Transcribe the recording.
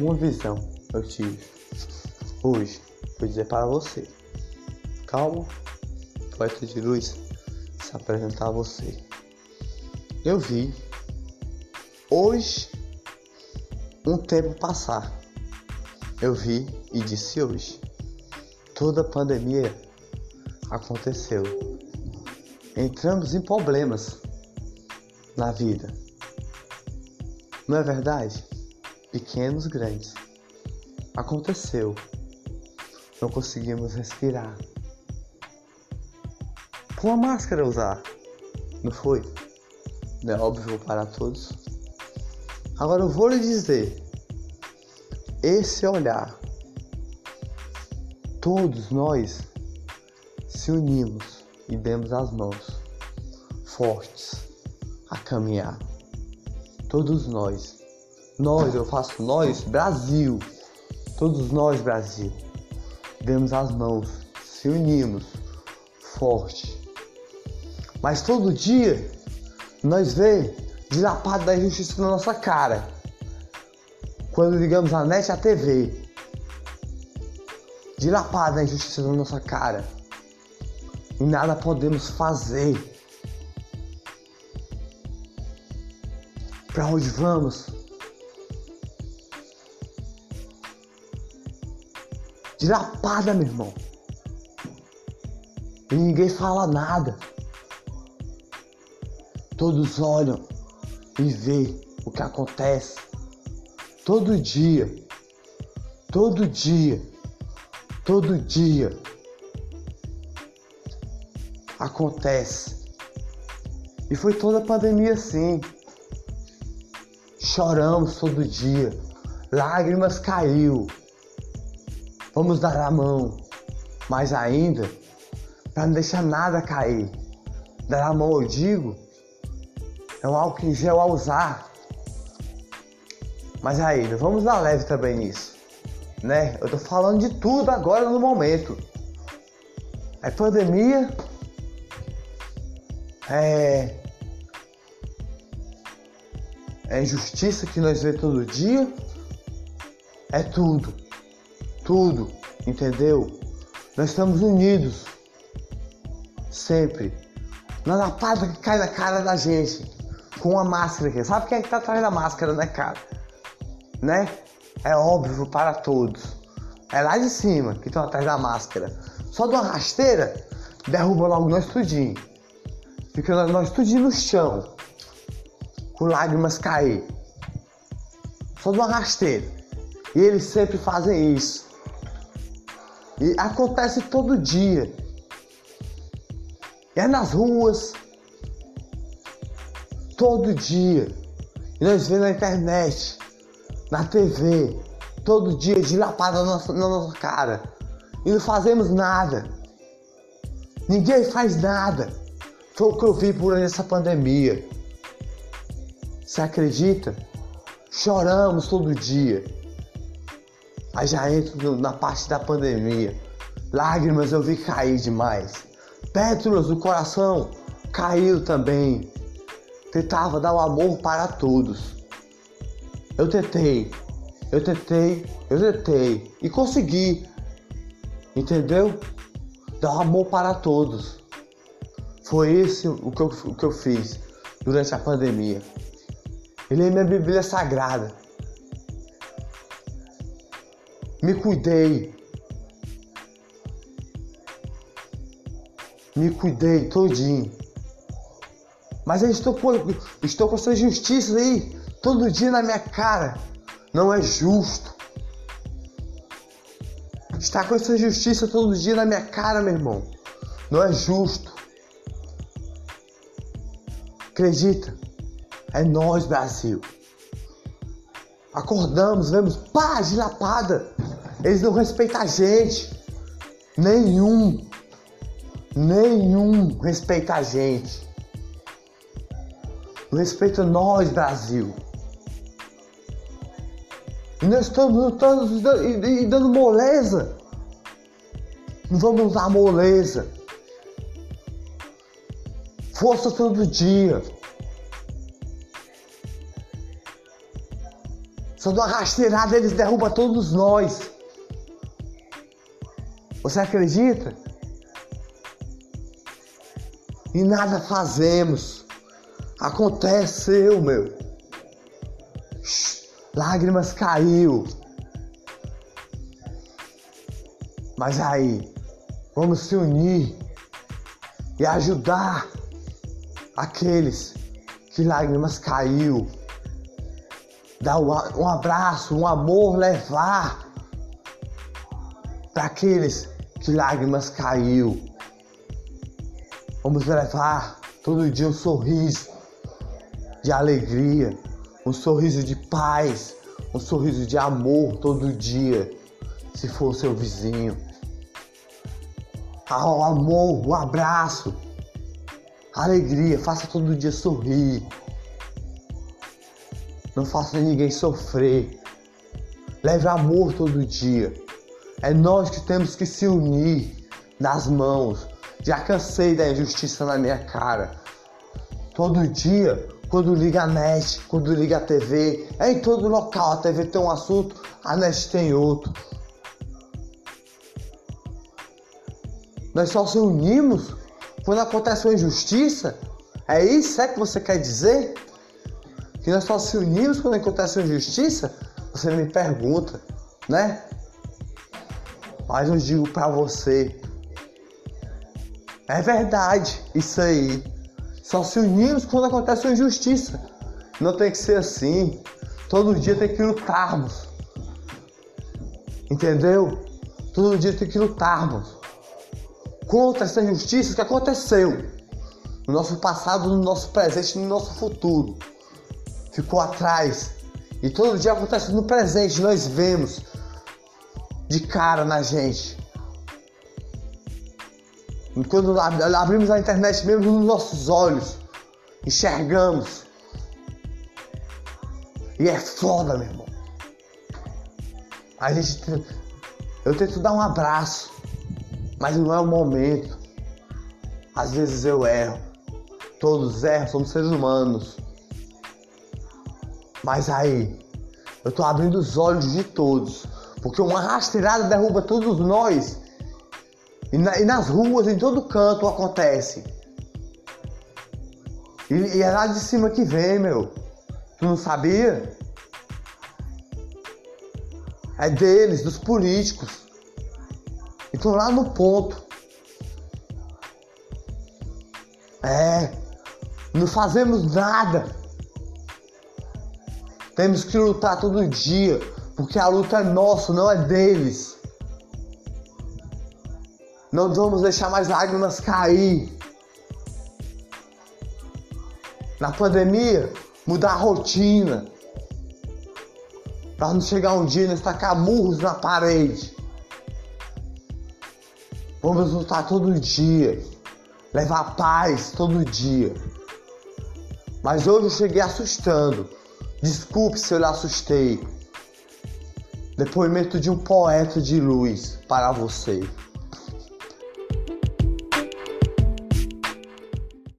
Uma visão eu tive hoje. Vou dizer para você. Calma, poeta de luz, se apresentar a você. Eu vi hoje um tempo passar. Eu vi e disse hoje. Toda a pandemia aconteceu. Entramos em problemas na vida. Não é verdade? Pequenos, grandes. Aconteceu. Não conseguimos respirar. Com a máscara usar. Não foi? Não é óbvio para todos. Agora eu vou lhe dizer. Esse olhar. Todos nós se unimos e demos as mãos fortes a caminhar. Todos nós. Nós, eu faço nós, Brasil. Todos nós, Brasil. Demos as mãos, se unimos forte. Mas todo dia nós vê dilapado da injustiça na nossa cara. Quando ligamos a net e a TV. Dilapado da injustiça na nossa cara e nada podemos fazer. Para onde vamos? Dilapada, meu irmão. E ninguém fala nada. Todos olham e vê o que acontece. Todo dia. Todo dia. Todo dia acontece. E foi toda a pandemia assim. Choramos todo dia, lágrimas caiu. Vamos dar a mão, mas ainda, para não deixar nada cair. Dar a mão, eu digo, é um álcool em gel a usar. Mas ainda, vamos dar leve também nisso, né? Eu tô falando de tudo agora no momento. É pandemia, é, é injustiça que nós vemos todo dia, é tudo, tudo, entendeu? Nós estamos unidos, sempre. Na lapada que cai na cara da gente, com a máscara aqui. Sabe quem é que tá atrás da máscara, né, cara? Né? É óbvio para todos. É lá de cima que estão atrás da máscara. Só de uma rasteira, derruba logo nós tudinho. Fica nós tudinho no chão, com lágrimas cair. Só de uma rasteira. E eles sempre fazem isso. E acontece todo dia. É nas ruas. Todo dia. E nós vemos na internet, na TV, todo dia dilapada na nossa, na nossa cara. E não fazemos nada. Ninguém faz nada. Foi o que eu vi por essa pandemia. Você acredita? Choramos todo dia. Aí já entro na parte da pandemia. Lágrimas eu vi cair demais. Pétalas do coração caiu também. Tentava dar o um amor para todos. Eu tentei, eu tentei, eu tentei e consegui. Entendeu? Dar um amor para todos. Foi esse o que eu, o que eu fiz durante a pandemia. Eu li minha Bíblia Sagrada. Me cuidei. Me cuidei todinho. Mas eu estou com, estou com essa justiça aí todo dia na minha cara. Não é justo. Está com essa justiça todo dia na minha cara, meu irmão. Não é justo. Acredita? É nós, Brasil. Acordamos, vemos pá, lapada. Eles não respeitam a gente. Nenhum. Nenhum respeita a gente. Respeita nós, Brasil. E nós estamos lutando e dando moleza. Não vamos dar moleza força todo dia. Só de uma rasteirada eles derrubam todos nós. Você acredita? E nada fazemos. Aconteceu, meu. Lágrimas caiu. Mas aí, vamos se unir e ajudar aqueles que lágrimas caiu. Dar um abraço, um amor, levar para aqueles que lágrimas caiu. Vamos levar todo dia um sorriso de alegria, um sorriso de paz, um sorriso de amor todo dia, se for seu vizinho. Ah, o amor, o abraço, alegria, faça todo dia sorrir. Não faça ninguém sofrer. Leve amor todo dia. É nós que temos que se unir nas mãos. Já cansei da injustiça na minha cara. Todo dia, quando liga a net, quando liga a TV, é em todo local. A TV tem um assunto, a net tem outro. Nós só se unimos quando acontece uma injustiça. É isso é que você quer dizer? Que nós só se unimos quando acontece uma injustiça? Você me pergunta, né? Mas eu digo para você, é verdade isso aí. Só se unimos quando acontece uma injustiça. Não tem que ser assim. Todo dia tem que lutarmos. Entendeu? Todo dia tem que lutarmos contra essa injustiça que aconteceu no nosso passado, no nosso presente no nosso futuro. Ficou atrás. E todo dia acontece no presente, nós vemos de cara na gente. Quando abrimos a internet mesmo nos nossos olhos, enxergamos. E é foda, meu irmão. A gente. Eu tento dar um abraço, mas não é o momento. Às vezes eu erro. Todos erram, somos seres humanos. Mas aí, eu tô abrindo os olhos de todos porque uma rasteirada derruba todos nós. E, na, e nas ruas, em todo canto acontece. E, e é lá de cima que vem, meu. Tu não sabia? É deles, dos políticos. Então lá no ponto. É. Não fazemos nada. Temos que lutar todo dia porque a luta é nossa, não é deles. Não vamos deixar mais lágrimas cair. Na pandemia, mudar a rotina. Para não chegar um dia e nós tacar murros na parede. Vamos lutar todo dia. Levar paz todo dia. Mas hoje eu cheguei assustando. Desculpe se eu lhe assustei. Depoimento de um poeta de luz para você.